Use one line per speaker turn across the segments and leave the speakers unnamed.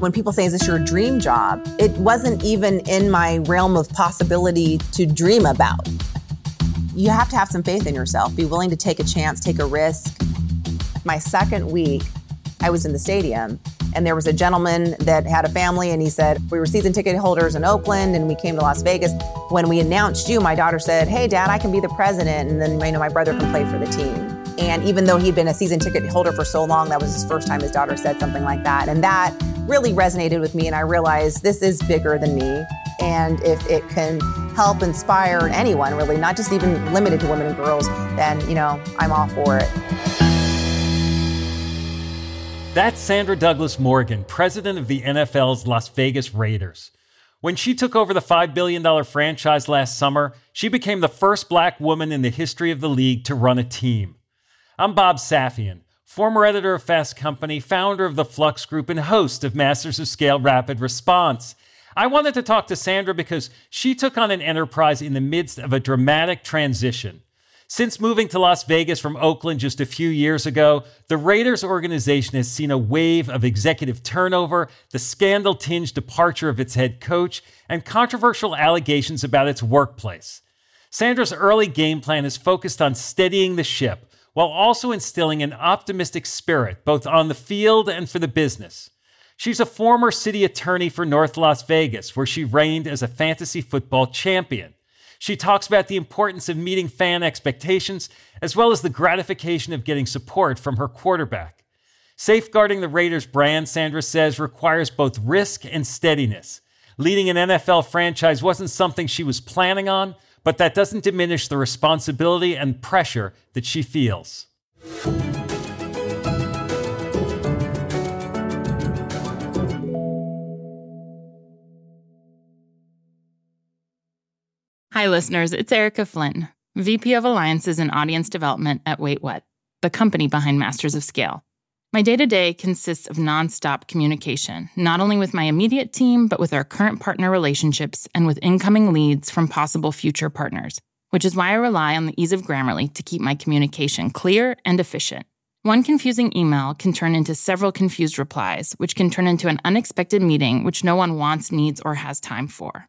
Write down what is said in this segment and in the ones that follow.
When people say, Is this your dream job? It wasn't even in my realm of possibility to dream about. You have to have some faith in yourself, be willing to take a chance, take a risk. My second week, I was in the stadium and there was a gentleman that had a family and he said we were season ticket holders in oakland and we came to las vegas when we announced you my daughter said hey dad i can be the president and then you know my brother can play for the team and even though he'd been a season ticket holder for so long that was his first time his daughter said something like that and that really resonated with me and i realized this is bigger than me and if it can help inspire anyone really not just even limited to women and girls then you know i'm all for it
that's Sandra Douglas Morgan, president of the NFL's Las Vegas Raiders. When she took over the $5 billion franchise last summer, she became the first black woman in the history of the league to run a team. I'm Bob Safian, former editor of Fast Company, founder of the Flux Group, and host of Masters of Scale Rapid Response. I wanted to talk to Sandra because she took on an enterprise in the midst of a dramatic transition. Since moving to Las Vegas from Oakland just a few years ago, the Raiders organization has seen a wave of executive turnover, the scandal tinged departure of its head coach, and controversial allegations about its workplace. Sandra's early game plan is focused on steadying the ship while also instilling an optimistic spirit both on the field and for the business. She's a former city attorney for North Las Vegas, where she reigned as a fantasy football champion. She talks about the importance of meeting fan expectations, as well as the gratification of getting support from her quarterback. Safeguarding the Raiders' brand, Sandra says, requires both risk and steadiness. Leading an NFL franchise wasn't something she was planning on, but that doesn't diminish the responsibility and pressure that she feels.
Hi, listeners. It's Erica Flynn, VP of Alliances and Audience Development at Wait What, the company behind Masters of Scale. My day to day consists of nonstop communication, not only with my immediate team, but with our current partner relationships and with incoming leads from possible future partners, which is why I rely on the ease of Grammarly to keep my communication clear and efficient. One confusing email can turn into several confused replies, which can turn into an unexpected meeting which no one wants, needs, or has time for.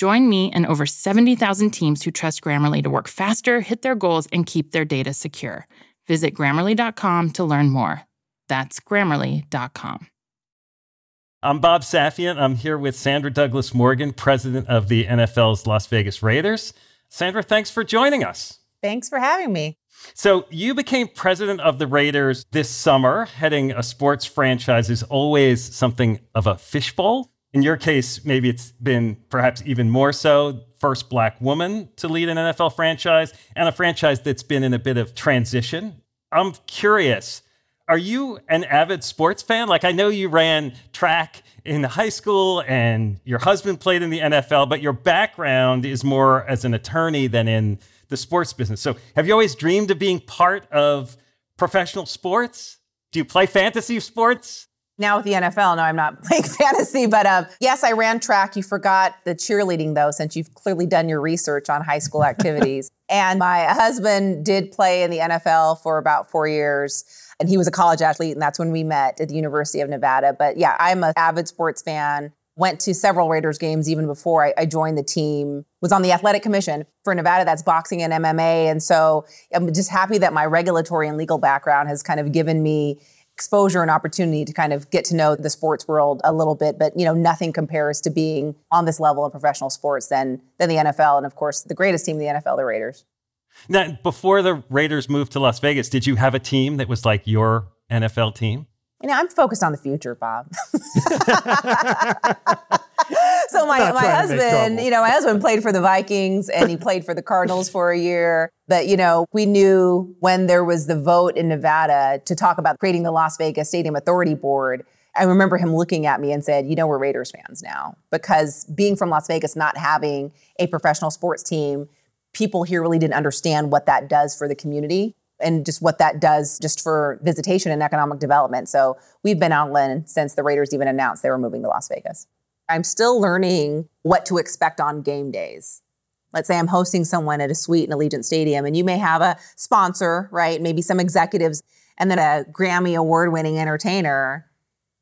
Join me and over 70,000 teams who trust Grammarly to work faster, hit their goals, and keep their data secure. Visit grammarly.com to learn more. That's grammarly.com.
I'm Bob Safian. I'm here with Sandra Douglas Morgan, president of the NFL's Las Vegas Raiders. Sandra, thanks for joining us.
Thanks for having me.
So, you became president of the Raiders this summer. Heading a sports franchise is always something of a fishbowl. In your case, maybe it's been perhaps even more so. First black woman to lead an NFL franchise and a franchise that's been in a bit of transition. I'm curious, are you an avid sports fan? Like, I know you ran track in high school and your husband played in the NFL, but your background is more as an attorney than in the sports business. So, have you always dreamed of being part of professional sports? Do you play fantasy sports?
Now with the NFL, no, I'm not playing fantasy, but um, yes, I ran track. You forgot the cheerleading though, since you've clearly done your research on high school activities. and my husband did play in the NFL for about four years, and he was a college athlete, and that's when we met at the University of Nevada. But yeah, I'm an avid sports fan. Went to several Raiders games even before I, I joined the team. Was on the athletic commission for Nevada. That's boxing and MMA, and so I'm just happy that my regulatory and legal background has kind of given me exposure and opportunity to kind of get to know the sports world a little bit. But, you know, nothing compares to being on this level of professional sports than, than the NFL. And of course, the greatest team in the NFL, the Raiders.
Now, before the Raiders moved to Las Vegas, did you have a team that was like your NFL team?
You know, I'm focused on the future, Bob. my, my husband, you know, my husband played for the Vikings and he played for the Cardinals for a year. But, you know, we knew when there was the vote in Nevada to talk about creating the Las Vegas Stadium Authority Board. I remember him looking at me and said, you know, we're Raiders fans now. Because being from Las Vegas, not having a professional sports team, people here really didn't understand what that does for the community and just what that does just for visitation and economic development. So we've been outland since the Raiders even announced they were moving to Las Vegas. I'm still learning what to expect on game days. Let's say I'm hosting someone at a suite in Allegiant Stadium, and you may have a sponsor, right? Maybe some executives, and then a Grammy award winning entertainer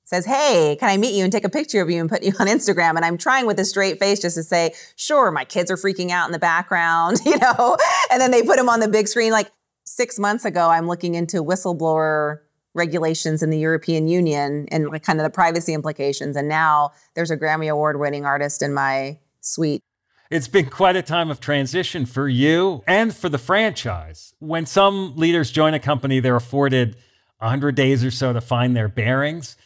says, Hey, can I meet you and take a picture of you and put you on Instagram? And I'm trying with a straight face just to say, Sure, my kids are freaking out in the background, you know? And then they put them on the big screen. Like six months ago, I'm looking into whistleblower regulations in the European Union and like kind of the privacy implications. And now there's a Grammy Award winning artist in my suite.
It's been quite a time of transition for you and for the franchise. When some leaders join a company, they're afforded 100 days or so to find their bearings.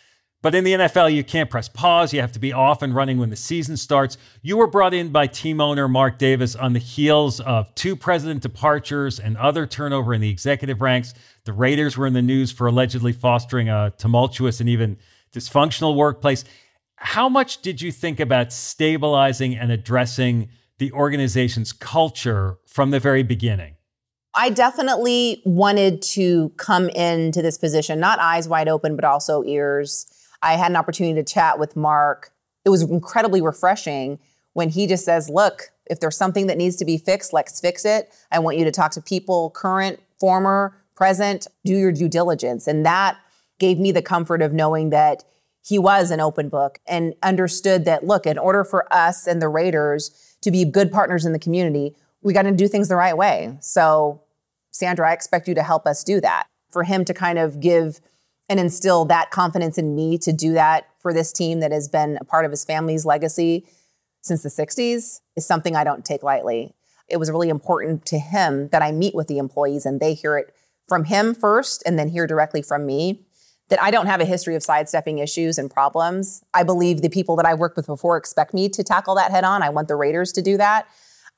But in the NFL, you can't press pause. You have to be off and running when the season starts. You were brought in by team owner Mark Davis on the heels of two president departures and other turnover in the executive ranks. The Raiders were in the news for allegedly fostering a tumultuous and even dysfunctional workplace. How much did you think about stabilizing and addressing the organization's culture from the very beginning?
I definitely wanted to come into this position, not eyes wide open, but also ears I had an opportunity to chat with Mark. It was incredibly refreshing when he just says, Look, if there's something that needs to be fixed, let's fix it. I want you to talk to people, current, former, present, do your due diligence. And that gave me the comfort of knowing that he was an open book and understood that, look, in order for us and the Raiders to be good partners in the community, we got to do things the right way. So, Sandra, I expect you to help us do that. For him to kind of give and instill that confidence in me to do that for this team that has been a part of his family's legacy since the 60s is something I don't take lightly. It was really important to him that I meet with the employees and they hear it from him first and then hear directly from me that I don't have a history of sidestepping issues and problems. I believe the people that I worked with before expect me to tackle that head on. I want the Raiders to do that.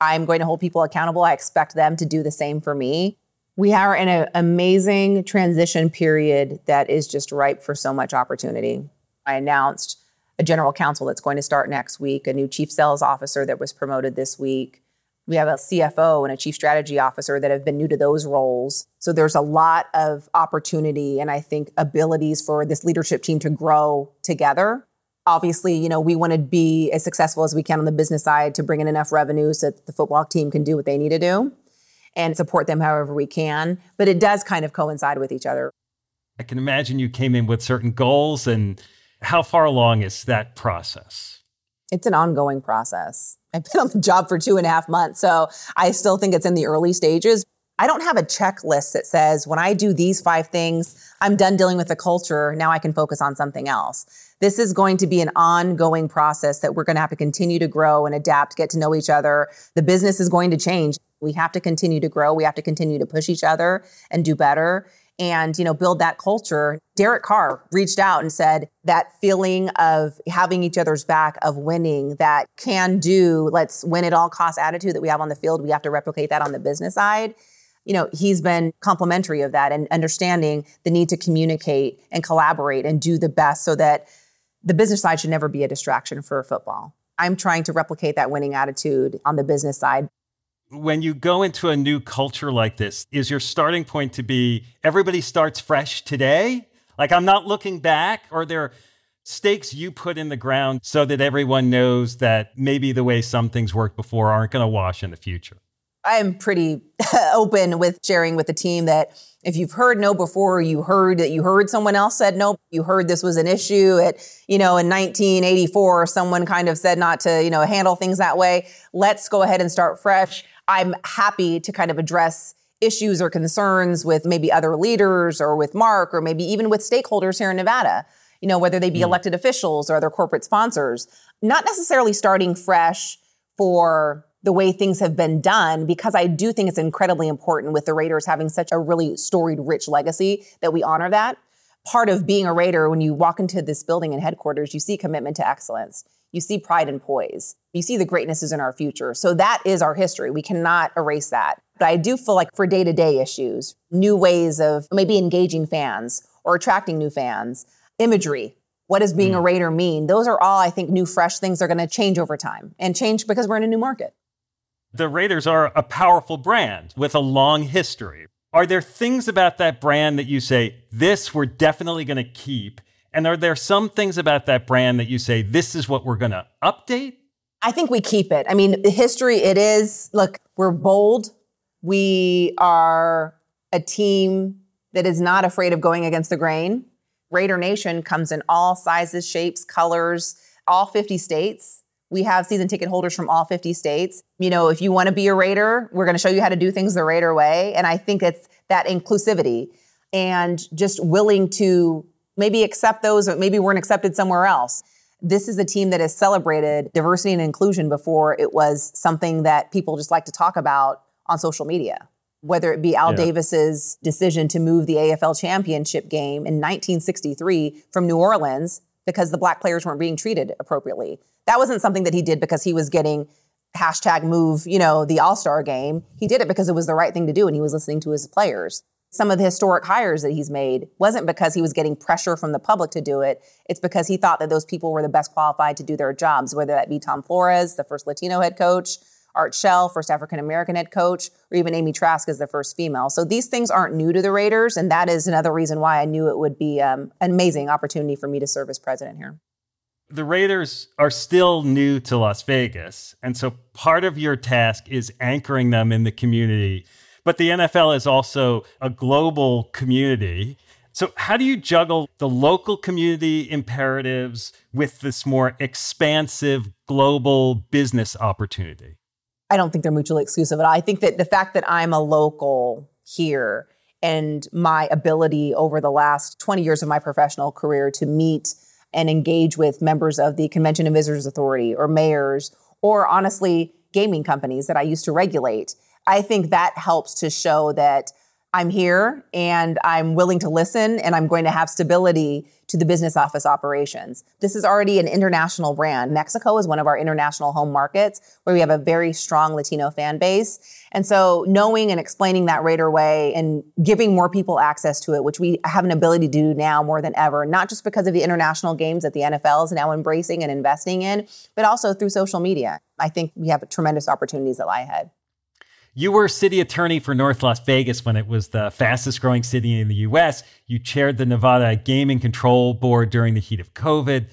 I'm going to hold people accountable. I expect them to do the same for me. We are in an amazing transition period that is just ripe for so much opportunity. I announced a general counsel that's going to start next week, a new chief sales officer that was promoted this week. We have a CFO and a chief strategy officer that have been new to those roles. So there's a lot of opportunity and I think abilities for this leadership team to grow together. Obviously, you know, we want to be as successful as we can on the business side to bring in enough revenue so that the football team can do what they need to do and support them however we can. But it does kind of coincide with each other.
I can imagine you came in with certain goals. And how far along is that process?
It's an ongoing process. I've been on the job for two and a half months, so I still think it's in the early stages. I don't have a checklist that says when I do these five things, I'm done dealing with the culture. Now I can focus on something else. This is going to be an ongoing process that we're going to have to continue to grow and adapt, get to know each other. The business is going to change. We have to continue to grow. We have to continue to push each other and do better. And you know build that culture. Derek carr reached out and said that feeling of having each other's back of winning that can do let's win at all costs attitude that we have on the field. We have to replicate that on the business side. You know he's been complimentary of that and understanding the need to communicate and collaborate and do the best so that the business side should never be a distraction for football. I'm trying to replicate that winning attitude on the business side
when you go into a new culture like this, is your starting point to be everybody starts fresh today? Like, I'm not looking back, or there stakes you put in the ground so that everyone knows that maybe the way some things worked before aren't going to wash in the future?
I am pretty open with sharing with the team that if you've heard no before, you heard that you heard someone else said no, you heard this was an issue at, you know, in 1984, someone kind of said not to, you know, handle things that way. Let's go ahead and start fresh. I'm happy to kind of address issues or concerns with maybe other leaders or with Mark or maybe even with stakeholders here in Nevada, you know, whether they be mm. elected officials or other corporate sponsors, not necessarily starting fresh for the way things have been done because I do think it's incredibly important with the Raiders having such a really storied, rich legacy that we honor that. Part of being a Raider, when you walk into this building and headquarters, you see commitment to excellence. You see pride and poise. You see the greatness is in our future. So that is our history. We cannot erase that. But I do feel like for day to day issues, new ways of maybe engaging fans or attracting new fans, imagery, what does being mm. a Raider mean? Those are all, I think, new, fresh things that are going to change over time and change because we're in a new market.
The Raiders are a powerful brand with a long history. Are there things about that brand that you say, this we're definitely going to keep? And are there some things about that brand that you say, this is what we're going to update?
I think we keep it. I mean, history, it is, look, we're bold. We are a team that is not afraid of going against the grain. Raider Nation comes in all sizes, shapes, colors, all 50 states. We have season ticket holders from all 50 states. You know, if you want to be a Raider, we're going to show you how to do things the Raider way. And I think it's that inclusivity and just willing to maybe accept those that maybe weren't accepted somewhere else. This is a team that has celebrated diversity and inclusion before it was something that people just like to talk about on social media whether it be Al yeah. Davis's decision to move the AFL championship game in 1963 from New Orleans because the black players weren't being treated appropriately. That wasn't something that he did because he was getting hashtag move, you know, the All-Star game. He did it because it was the right thing to do and he was listening to his players. Some of the historic hires that he's made wasn't because he was getting pressure from the public to do it. It's because he thought that those people were the best qualified to do their jobs, whether that be Tom Flores, the first Latino head coach, Art Shell, first African American head coach, or even Amy Trask as the first female. So these things aren't new to the Raiders, and that is another reason why I knew it would be um, an amazing opportunity for me to serve as president here.
The Raiders are still new to Las Vegas, and so part of your task is anchoring them in the community. But the NFL is also a global community. So, how do you juggle the local community imperatives with this more expansive global business opportunity?
I don't think they're mutually exclusive at all. I think that the fact that I'm a local here and my ability over the last 20 years of my professional career to meet and engage with members of the Convention and Visitors Authority or mayors or honestly gaming companies that I used to regulate, I think that helps to show that I'm here and I'm willing to listen and I'm going to have stability to the business office operations. This is already an international brand. Mexico is one of our international home markets where we have a very strong Latino fan base. And so knowing and explaining that Raider way and giving more people access to it, which we have an ability to do now more than ever, not just because of the international games that the NFL is now embracing and investing in, but also through social media. I think we have tremendous opportunities that lie ahead.
You were city attorney for North Las Vegas when it was the fastest growing city in the US. You chaired the Nevada Gaming Control Board during the heat of COVID.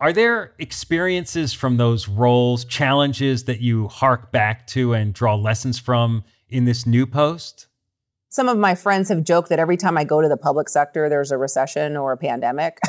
Are there experiences from those roles, challenges that you hark back to and draw lessons from in this new post?
Some of my friends have joked that every time I go to the public sector, there's a recession or a pandemic.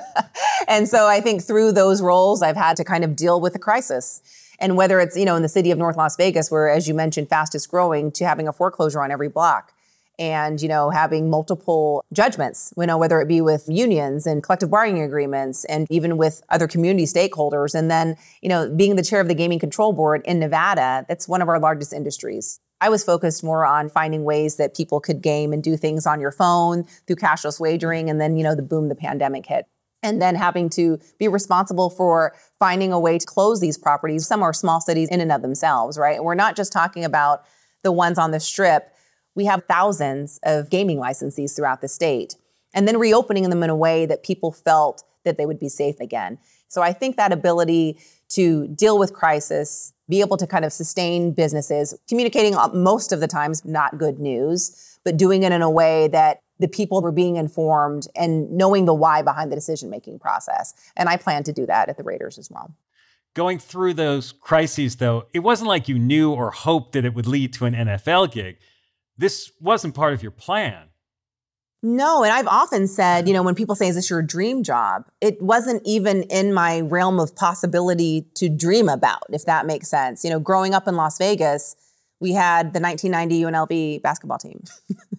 and so I think through those roles, I've had to kind of deal with a crisis. And whether it's, you know, in the city of North Las Vegas, where, as you mentioned, fastest growing, to having a foreclosure on every block and, you know, having multiple judgments, you know, whether it be with unions and collective bargaining agreements and even with other community stakeholders. And then, you know, being the chair of the Gaming Control Board in Nevada, that's one of our largest industries. I was focused more on finding ways that people could game and do things on your phone through cashless wagering. And then, you know, the boom, the pandemic hit and then having to be responsible for finding a way to close these properties. Some are small cities in and of themselves, right? we're not just talking about the ones on the strip. We have thousands of gaming licensees throughout the state, and then reopening them in a way that people felt that they would be safe again. So I think that ability to deal with crisis, be able to kind of sustain businesses, communicating uh, most of the times not good news, but doing it in a way that the people were being informed and knowing the why behind the decision making process. And I plan to do that at the Raiders as well.
Going through those crises, though, it wasn't like you knew or hoped that it would lead to an NFL gig. This wasn't part of your plan.
No, and I've often said, you know, when people say, is this your dream job? It wasn't even in my realm of possibility to dream about, if that makes sense. You know, growing up in Las Vegas, we had the 1990 UNLV basketball team.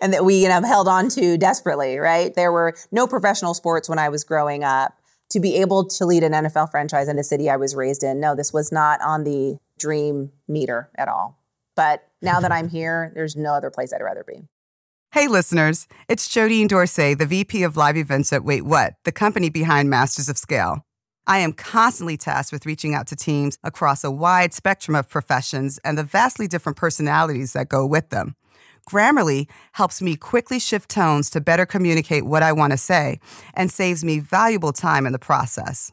and that we know held on to desperately, right? There were no professional sports when I was growing up. To be able to lead an NFL franchise in the city I was raised in, no, this was not on the dream meter at all. But now that I'm here, there's no other place I'd rather be.
Hey, listeners, it's Jodine Dorsey, the VP of Live Events at Wait What, the company behind Masters of Scale. I am constantly tasked with reaching out to teams across a wide spectrum of professions and the vastly different personalities that go with them. Grammarly helps me quickly shift tones to better communicate what I want to say and saves me valuable time in the process.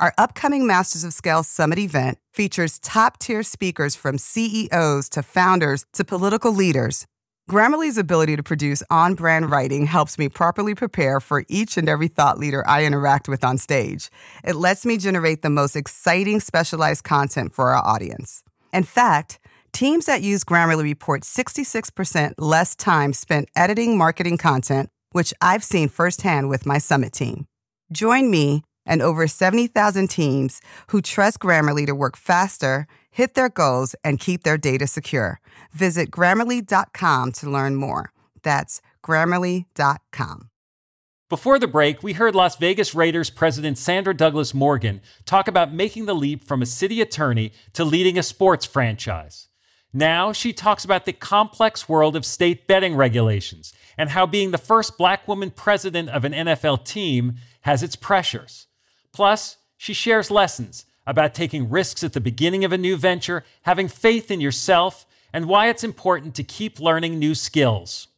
Our upcoming Masters of Scale Summit event features top tier speakers from CEOs to founders to political leaders. Grammarly's ability to produce on brand writing helps me properly prepare for each and every thought leader I interact with on stage. It lets me generate the most exciting specialized content for our audience. In fact, Teams that use Grammarly report 66% less time spent editing marketing content, which I've seen firsthand with my Summit team. Join me and over 70,000 teams who trust Grammarly to work faster, hit their goals, and keep their data secure. Visit grammarly.com to learn more. That's grammarly.com.
Before the break, we heard Las Vegas Raiders president Sandra Douglas Morgan talk about making the leap from a city attorney to leading a sports franchise. Now she talks about the complex world of state betting regulations and how being the first black woman president of an NFL team has its pressures. Plus, she shares lessons about taking risks at the beginning of a new venture, having faith in yourself, and why it's important to keep learning new skills.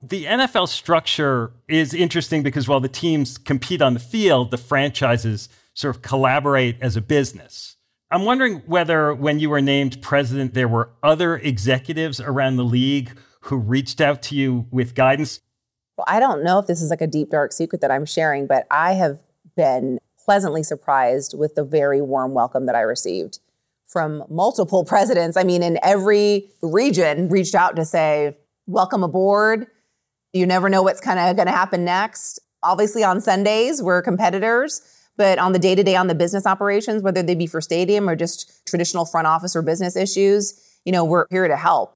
The NFL structure is interesting because while the teams compete on the field, the franchises sort of collaborate as a business. I'm wondering whether when you were named president, there were other executives around the league who reached out to you with guidance.
Well, I don't know if this is like a deep, dark secret that I'm sharing, but I have been pleasantly surprised with the very warm welcome that I received from multiple presidents. I mean, in every region, reached out to say, Welcome aboard. You never know what's kind of going to happen next. Obviously, on Sundays, we're competitors. But on the day to day on the business operations, whether they be for stadium or just traditional front office or business issues, you know, we're here to help.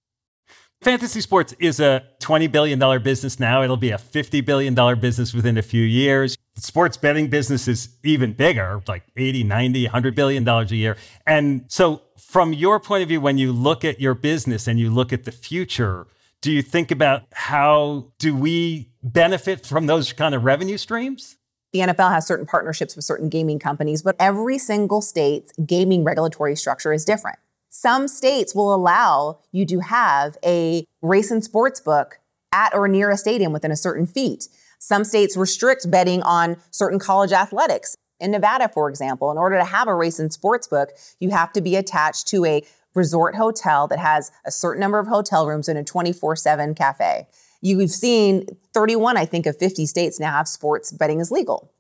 Fantasy sports is a $20 billion business now. It'll be a $50 billion business within a few years. The sports betting business is even bigger, like 80, 90, 100 billion dollars a year. And so from your point of view, when you look at your business and you look at the future, do you think about how do we benefit from those kind of revenue streams?
The NFL has certain partnerships with certain gaming companies, but every single state's gaming regulatory structure is different. Some states will allow you to have a race and sports book at or near a stadium within a certain feet. Some states restrict betting on certain college athletics. In Nevada, for example, in order to have a race and sports book, you have to be attached to a resort hotel that has a certain number of hotel rooms and a 24 7 cafe. You've seen 31, I think, of 50 states now have sports betting as legal.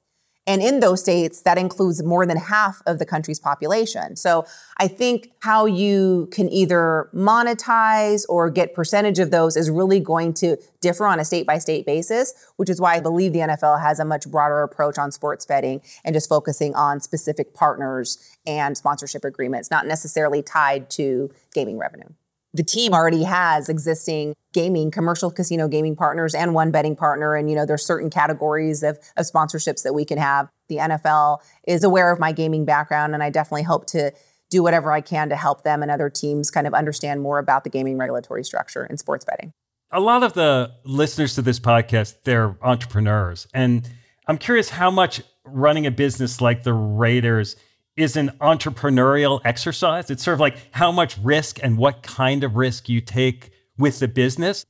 And in those states, that includes more than half of the country's population. So I think how you can either monetize or get percentage of those is really going to differ on a state by state basis, which is why I believe the NFL has a much broader approach on sports betting and just focusing on specific partners and sponsorship agreements, not necessarily tied to gaming revenue the team already has existing gaming commercial casino gaming partners and one betting partner. And you know there's certain categories of, of sponsorships that we can have. The nfl is aware of my gaming background and i definitely hope to do whatever i can to help them and other teams kind of understand more about the gaming regulatory structure in sports betting.
A lot of the listeners to this podcast they're entrepreneurs. And i'm curious how much running a business like the raiders is an entrepreneurial exercise. It's sort of like how much risk and what kind of risk you take with the business.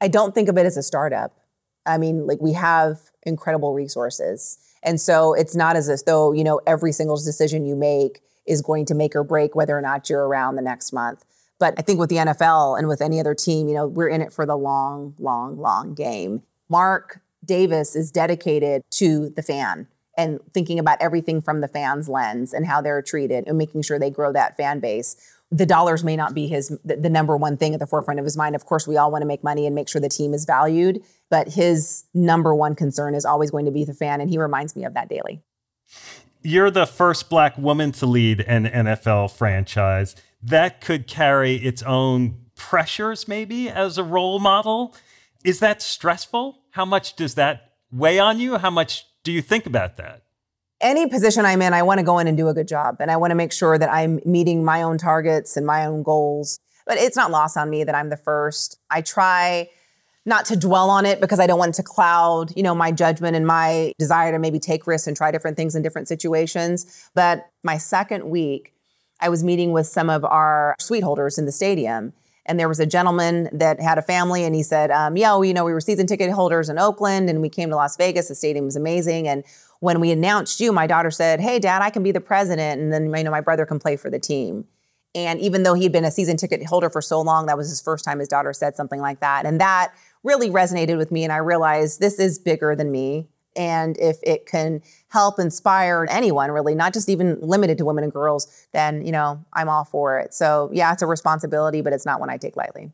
I don't think of it as a startup. I mean, like we have incredible resources. And so it's not as though, you know, every single decision you make is going to make or break whether or not you're around the next month. But I think with the NFL and with any other team, you know, we're in it for the long, long, long game. Mark Davis is dedicated to the fan and thinking about everything from the fans' lens and how they're treated and making sure they grow that fan base. The dollars may not be his the, number one thing at the forefront of his mind. Of course, we all want to make money and make sure the team is valued, but his number one concern is always going to be the fan, and he reminds me of that daily.
You're the first black woman to lead an NFL franchise. that could carry its own pressures, maybe, as a role model. Is that stressful? How much does that weigh on you? How much do you think about that?
Any position I'm in, I want to go in and do a good job. And I want to make sure that I'm meeting my own targets and my own goals. But it's not lost on me that I'm the first. I try not to dwell on it because I don't want it to cloud, you know, my judgment and my desire to maybe take risks and try different things in different situations. But my second week, I was meeting with some of our suite holders in the stadium. And there was a gentleman that had a family, and he said, um, "Yeah, well, you know, we were season ticket holders in Oakland, and we came to Las Vegas. The stadium was amazing. And when we announced you, my daughter said, "Hey, Dad, I can be the president, and then you know my brother can play for the team." And even though he had been a season ticket holder for so long, that was his first time his daughter said something like that, and that really resonated with me. And I realized this is bigger than me. And if it can help inspire anyone, really, not just even limited to women and girls, then, you know, I'm all for it. So, yeah, it's a responsibility, but it's not one I take lightly.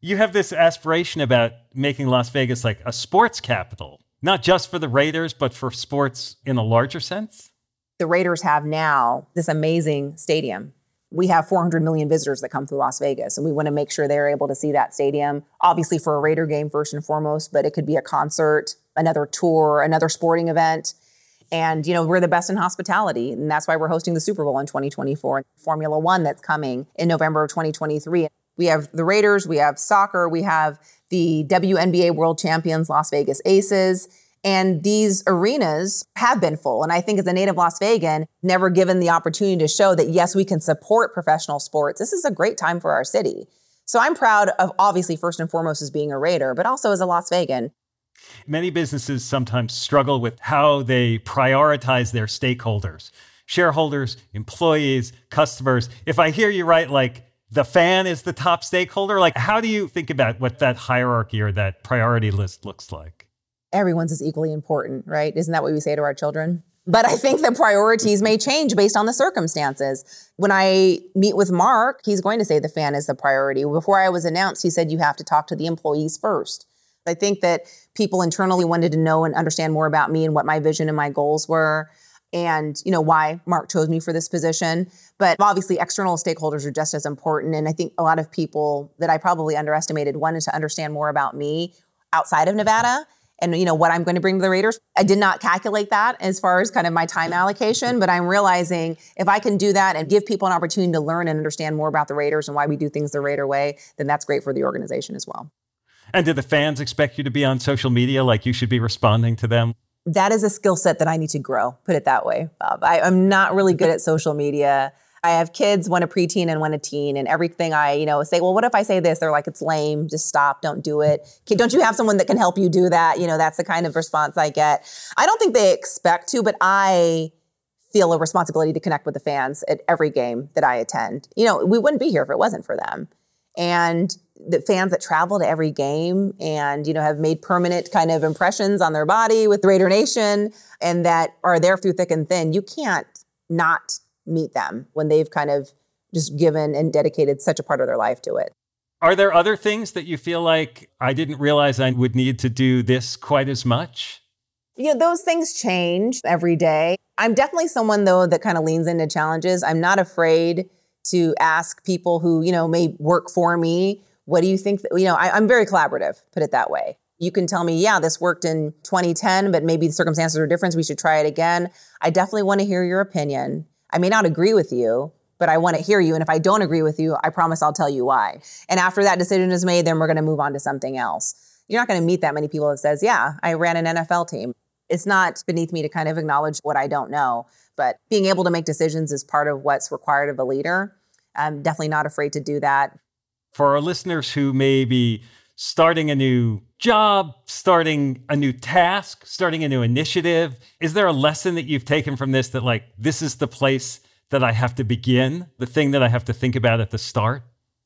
You have this aspiration about making Las Vegas like a sports capital, not just for the Raiders, but for sports in a larger sense.
The Raiders have now this amazing stadium we have 400 million visitors that come through Las Vegas, and we want to make sure they're able to see that stadium. Obviously, for a Raider game, first and foremost, but it could be a concert, another tour, another sporting event. And, you know, we're the best in hospitality, and that's why we're hosting the Super Bowl in 2024, Formula One that's coming in November of 2023. We have the Raiders, we have soccer, we have the WNBA World Champions, Las Vegas Aces and these arenas have been full. And I think as a native Las Vegan, never given the opportunity to show that, yes, we can support professional sports. This is a great time for our city. So I'm proud of obviously, first and foremost, as being a Raider, but also as a Las Vegan.
Many businesses sometimes struggle with how they prioritize their stakeholders shareholders, employees, customers. If I hear you right, like the fan is the top stakeholder, like how do you think about what that hierarchy or that priority list looks like?
everyone's is equally important, right? Isn't that what we say to our children? But I think the priorities may change based on the circumstances. When I meet with Mark, he's going to say the fan is the priority. Before I was announced, he said you have to talk to the employees first. I think that people internally wanted to know and understand more about me and what my vision and my goals were and you know why Mark chose me for this position. But obviously external stakeholders are just as important and I think a lot of people that I probably underestimated wanted to understand more about me outside of Nevada and you know what I'm going to bring to the Raiders. I did not calculate that as far as kind of my time allocation, but I'm realizing if I can do that and give people an opportunity to learn and understand more about the Raiders and why we do things the Raider way, then that's great for the organization as well.
And do the fans expect you to be on social media like you should be responding to them?
That is a skill set that I need to grow, put it that way. Bob. I, I'm not really good at social media. I have kids, one a preteen and one a teen, and everything I, you know, say, well, what if I say this? They're like, it's lame. Just stop. Don't do it. Don't you have someone that can help you do that? You know, that's the kind of response I get. I don't think they expect to, but I feel a responsibility to connect with the fans at every game that I attend. You know, we wouldn't be here if it wasn't for them. And the fans that travel to every game and, you know, have made permanent kind of impressions on their body with Raider Nation and that are there through thick and thin, you can't not meet them when they've kind of just given and dedicated such a part of their life to it.
Are there other things that you feel like I didn't realize I would need to do this quite as much?
You know, those things change every day. I'm definitely someone though that kind of leans into challenges. I'm not afraid to ask people who, you know, may work for me, what do you think you know, I, I'm very collaborative, put it that way. You can tell me, yeah, this worked in 2010, but maybe the circumstances are different. We should try it again. I definitely want to hear your opinion. I may not agree with you, but I want to hear you. And if I don't agree with you, I promise I'll tell you why. And after that decision is made, then we're going to move on to something else. You're not going to meet that many people that says, yeah, I ran an NFL team. It's not beneath me to kind of acknowledge what I don't know, but being able to make decisions is part of what's required of a leader. I'm definitely not afraid to do that.
For our listeners who may be starting a new job, starting a new task, starting a new initiative? Is there a lesson that you've taken from this that, like, this is the place that I have to begin, the thing that I have to think about at the start?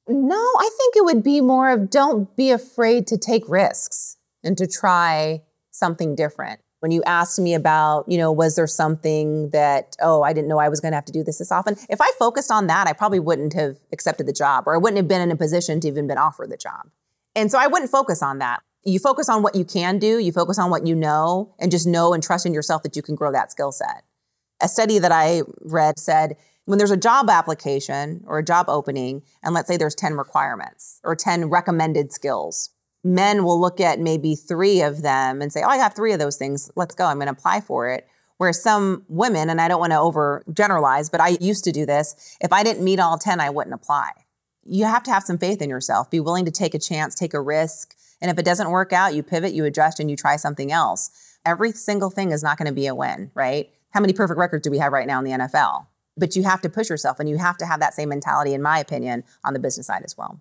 No, I think it would be more of don't be afraid to take risks and to try something different. When you asked me about, you know, was there something that, oh, I didn't know I was going to have to do this this often? If I focused on that, I probably wouldn't have accepted the job or I wouldn't have been in a position to even been offered the job. And so I wouldn't focus on that. You focus on what you can do, you focus on what you know, and just know and trust in yourself that you can grow that skill set. A study that I read said when there's a job application or a job opening, and let's say there's 10 requirements or 10 recommended skills, men will look at maybe three of them and say, Oh, I got three of those things. Let's go. I'm going to apply for it. Whereas some women, and I don't want to overgeneralize, but I used to do this, if I didn't meet all 10, I wouldn't apply. You have to have some faith in yourself, be willing to take a chance, take a risk. And if it doesn't work out, you pivot, you adjust, and you try something else. Every single thing is not going to be a win, right? How many perfect records do we have right now in the NFL? but you have to push yourself and you have to have that same mentality, in my opinion, on the business side as well.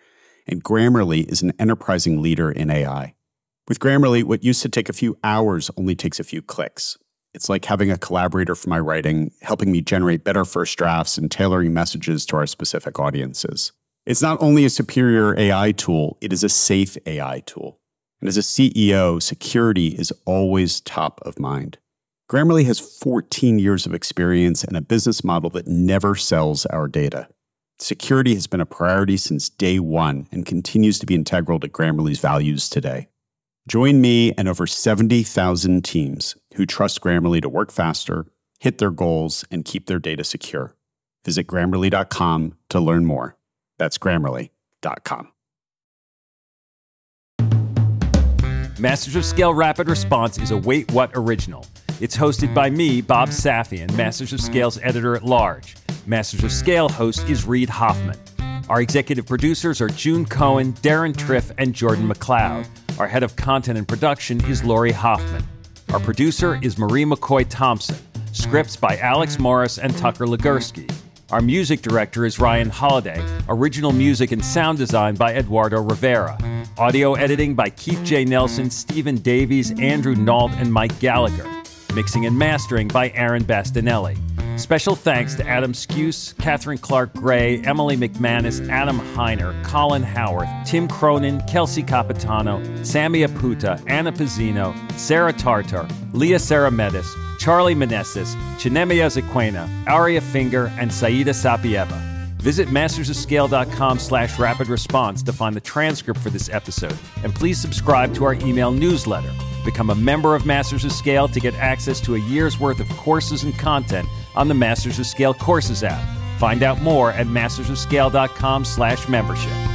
and Grammarly is an enterprising leader in AI. With Grammarly, what used to take a few hours only takes a few clicks. It's like having a collaborator for my writing, helping me generate better first drafts and tailoring messages to our specific audiences. It's not only a superior AI tool, it is a safe AI tool. And as a CEO, security is always top of mind. Grammarly has 14 years of experience and a business model that never sells our data. Security has been a priority since day one and continues to be integral to Grammarly's values today. Join me and over 70,000 teams who trust Grammarly to work faster, hit their goals, and keep their data secure. Visit grammarly.com to learn more. That's grammarly.com.
Masters of Scale Rapid Response is a Wait What original. It's hosted by me, Bob Safian, Masters of Scale's editor at large. Masters of Scale host is Reid Hoffman. Our executive producers are June Cohen, Deron Triff, and Jordan McLeod. Our head of content and production is Laurie Hoffman. Our producer is Marie McCoy Thompson. Scripts by Alex Morris and Tucker Legursky. Our music director is Ryan Holladay. Original music and sound design by Eduardo Rivera. Audio editing by Keith J. Nelson, Stephen Davies, Andrew Nault, and Mike Gallagher. Mixing and mastering by Aaron Bastinelli. Special thanks to Adam Skuse, Catherine Clark Gray, Emily McManus, Adam Heiner, Colin Howarth, Tim Cronin, Kelsey Capitano, Sammy Aputa, Anna Pizzino, Sarah Tartar, Leah Saramedis, Charlie Meneses, Chinemia Zaquena, Aria Finger, and Saida Sapieva. Visit mastersofscale.com slash rapid response to find the transcript for this episode, and please subscribe to our email newsletter. Become a member of Masters of Scale to get access to a year's worth of courses and content on the Masters of Scale Courses app. Find out more at mastersofscale.com slash membership.